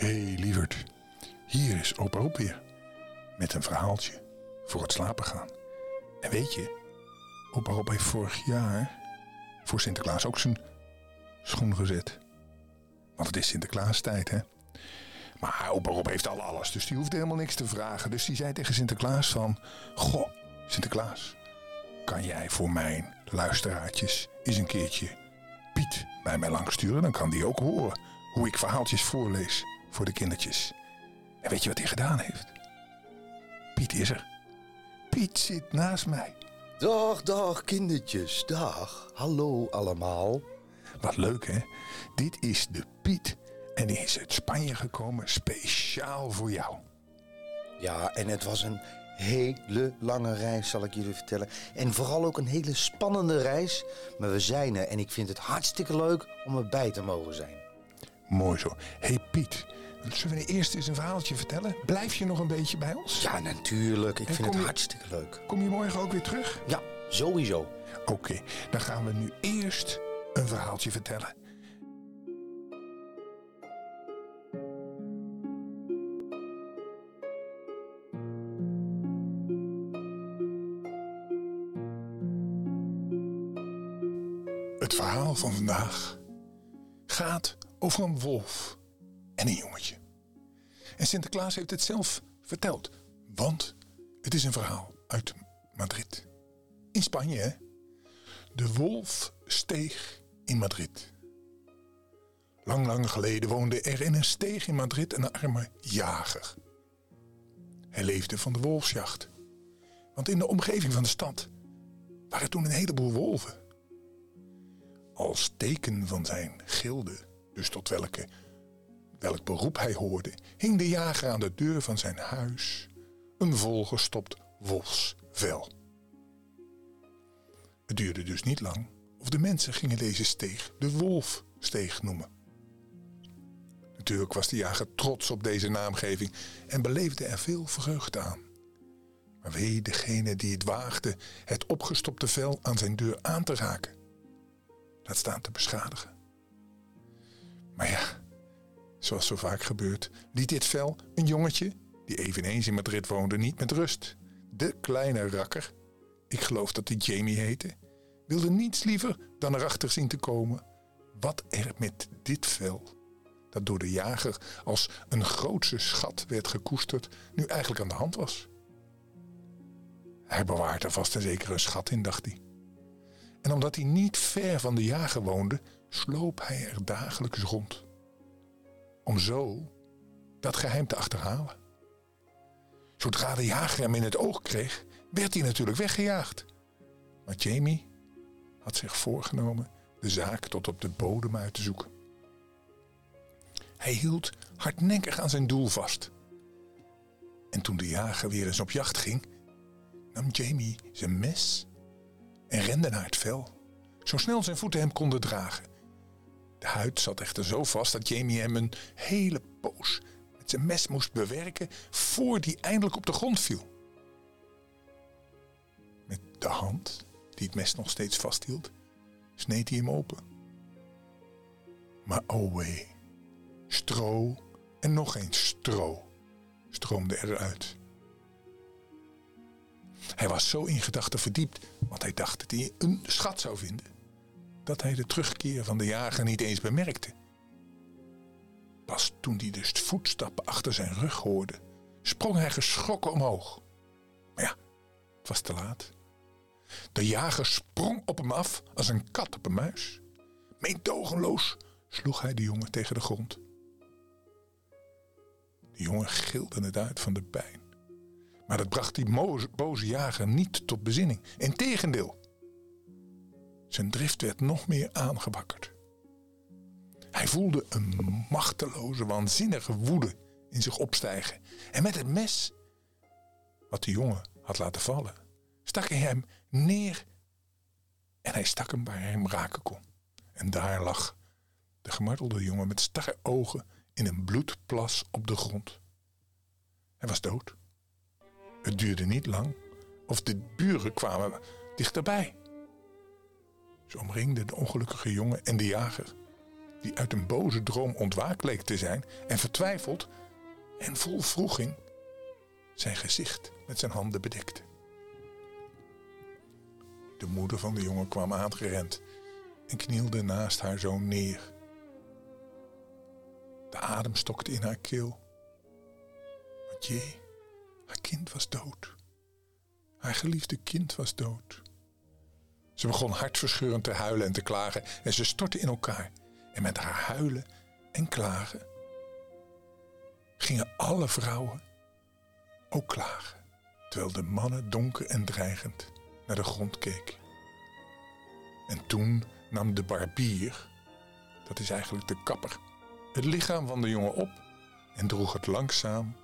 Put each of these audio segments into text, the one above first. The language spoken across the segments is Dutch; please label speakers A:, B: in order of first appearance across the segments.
A: hey, lieverd, hier is opa Rob weer. Met een verhaaltje voor het slapen gaan. En weet je, opa Rob heeft vorig jaar voor Sinterklaas ook zijn schoen gezet. Want het is Sinterklaastijd, hè? Maar opa Rob heeft al alles, dus die hoeft helemaal niks te vragen. Dus die zei tegen Sinterklaas van... Goh, Sinterklaas, kan jij voor mijn luisteraartjes eens een keertje Piet bij mij langsturen? Dan kan die ook horen hoe ik verhaaltjes voorlees voor de kindertjes. En weet je wat hij gedaan heeft? Piet is er. Piet zit naast mij.
B: Dag, dag kindertjes, dag. Hallo allemaal.
A: Wat leuk hè? Dit is de Piet en die is uit Spanje gekomen speciaal voor jou.
B: Ja, en het was een hele lange reis, zal ik jullie vertellen. En vooral ook een hele spannende reis. Maar we zijn er en ik vind het hartstikke leuk om erbij te mogen zijn.
A: Mooi zo. hey Piet, zullen we eerst eens een verhaaltje vertellen? Blijf je nog een beetje bij ons?
B: Ja, natuurlijk. Ik
A: En
B: vind het
A: je-
B: hartstikke leuk.
A: Kom je morgen ook weer terug?
B: Ja, sowieso.
A: Oké, dan gaan we nu eerst een verhaaltje vertellen. Het verhaal van vandaag gaat over een wolf en een jongetje. En Sinterklaas heeft het zelf verteld, want het is een verhaal uit Madrid. In Spanje, hè? De wolf steeg in Madrid. Lang, lang geleden woonde er in een steeg in Madrid een arme jager. Hij leefde van de wolfsjacht. Want in de omgeving van de stad waren toen een heleboel wolven. Als teken van zijn gilde, dus tot welke, welk beroep hij hoorde, hing de jager aan de deur van zijn huis een volgestopt wolfsvel. Het duurde dus niet lang of de mensen gingen deze steeg de Wolfsteeg noemen. Natuurlijk was de jager trots op deze naamgeving en beleefde er veel vreugde aan. Maar wee degene die het waagde het opgestopte vel aan zijn deur aan te raken. Laat staan te beschadigen. Maar ja, zoals zo vaak gebeurt, liet dit vel een jongetje, die eveneens in Madrid woonde, niet met rust. De kleine rakker ik geloof dat hij Jamie heette, wilde niets liever dan erachter zien te komen wat er met dit vel, dat door de jager als een grootse schat werd gekoesterd, nu eigenlijk aan de hand was. Hij bewaart er vast en zeker een schat in, dacht hij. En omdat hij niet ver van de jager woonde, sloop hij er dagelijks rond. Om zo dat geheim te achterhalen. Zodra de jager hem in het oog kreeg, werd hij natuurlijk weggejaagd. Maar Jamie had zich voorgenomen de zaak tot op de bodem uit te zoeken. Hij hield hardnekkig aan zijn doel vast. En toen de jager weer eens op jacht ging, nam Jamie zijn mes en rende naar het vel, zo snel zijn voeten hem konden dragen. De huid zat echter zo vast dat Jamie hem een hele poos met zijn mes moest bewerken voor die eindelijk op de grond viel. Met de hand, die het mes nog steeds vasthield, sneed hij hem open. Maar oh stro en nog eens stro stroomde eruit. Hij was zo in gedachten verdiept, want hij dacht dat hij een schat zou vinden, dat hij de terugkeer van de jager niet eens bemerkte. Pas toen hij dus voetstappen achter zijn rug hoorde, sprong hij geschrokken omhoog. Maar ja, het was te laat. De jager sprong op hem af als een kat op een muis. Meedogenloos sloeg hij de jongen tegen de grond. De jongen gilde het uit van de pijn. Maar dat bracht die boze jager niet tot bezinning. Integendeel. Zijn drift werd nog meer aangewakkerd. Hij voelde een machteloze, waanzinnige woede in zich opstijgen. En met het mes, wat de jongen had laten vallen, stak hij hem neer. En hij stak hem waar hij hem raken kon. En daar lag de gemartelde jongen met starre ogen in een bloedplas op de grond. Hij was dood. Het duurde niet lang of de buren kwamen dichterbij. Ze omringden de ongelukkige jongen en de jager die uit een boze droom ontwaakt leek te zijn en vertwijfeld en vol vroeging zijn gezicht met zijn handen bedekte. De moeder van de jongen kwam aangerend en knielde naast haar zoon neer. De adem stokte in haar keel. Want jee, haar kind was dood. Haar geliefde kind was dood. Ze begon hartverscheurend te huilen en te klagen en ze stortte in elkaar. En met haar huilen en klagen gingen alle vrouwen ook klagen, terwijl de mannen donker en dreigend naar de grond keken. En toen nam de barbier, dat is eigenlijk de kapper, het lichaam van de jongen op en droeg het langzaam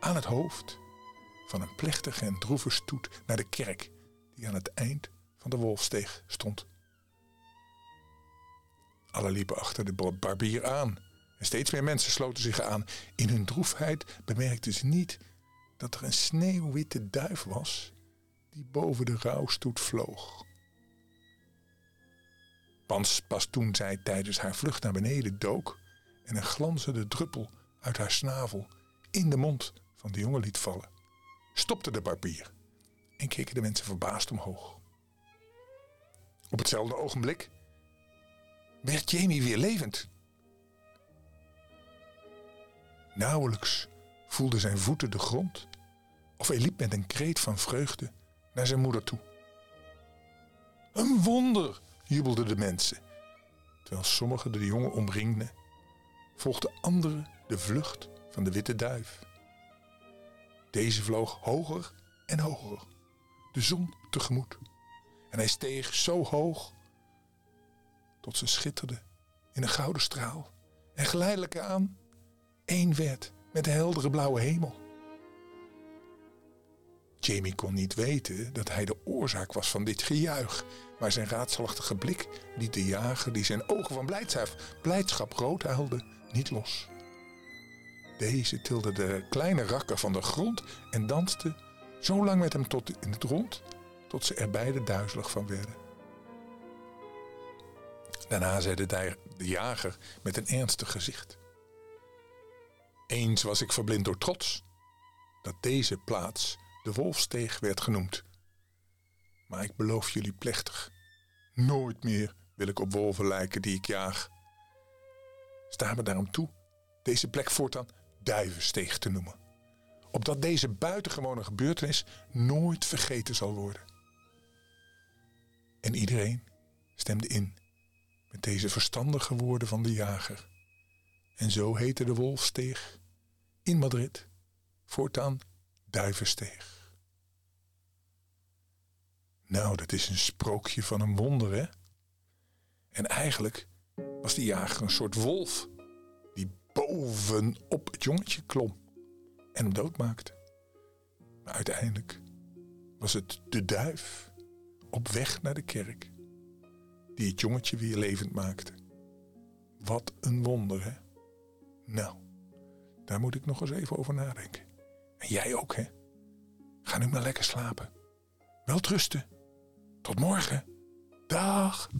A: aan het hoofd van een plechtige en droeve stoet naar de kerk die aan het eind van de wolfsteeg stond. Alle liepen achter de barbier aan en steeds meer mensen sloten zich aan. In hun droefheid bemerkten ze niet dat er een sneeuwwitte duif was die boven de rouwstoet vloog. Pas, pas toen zij tijdens haar vlucht naar beneden dook en een glanzende druppel uit haar snavel in de mond van de jongen liet vallen, stopte de barbier en keken de mensen verbaasd omhoog. Op hetzelfde ogenblik werd Jamie weer levend. Nauwelijks voelde zijn voeten de grond of hij liep met een kreet van vreugde naar zijn moeder toe. Een wonder, jubelden de mensen. Terwijl sommigen de jongen omringden, volgden anderen de vlucht van de witte duif. Deze vloog hoger en hoger, de zon tegemoet. En hij steeg zo hoog tot ze schitterde in een gouden straal en geleidelijk aan één werd met de heldere blauwe hemel. Jamie kon niet weten dat hij de oorzaak was van dit gejuich, maar zijn raadselachtige blik liet de jager die zijn ogen van blijdschap, blijdschap rood huilde, niet los. Deze tilde de kleine rakker van de grond en danste zo lang met hem tot in het rond, tot ze er beide duizelig van werden. Daarna zei de, jager met een ernstig gezicht. Eens was ik verblind door trots dat deze plaats de Wolfsteeg werd genoemd. Maar ik beloof jullie plechtig, nooit meer wil ik op wolven lijken die ik jaag. Sta me daarom toe deze plek voortaan Duivensteeg te noemen. Opdat deze buitengewone gebeurtenis nooit vergeten zal worden. En iedereen stemde in met deze verstandige woorden van de jager. En zo heette de Wolfsteeg in Madrid voortaan Duivensteeg. Nou, dat is een sprookje van een wonder, hè? En eigenlijk was die jager een soort wolf die bovenop het jongetje klom en hem doodmaakte. Maar uiteindelijk was het de duif op weg naar de kerk die het jongetje weer levend maakte. Wat een wonder, hè? Nou, daar moet ik nog eens even over nadenken. En jij ook, hè? Ga nu maar lekker slapen. Wel trusten. Tot morgen. Dag.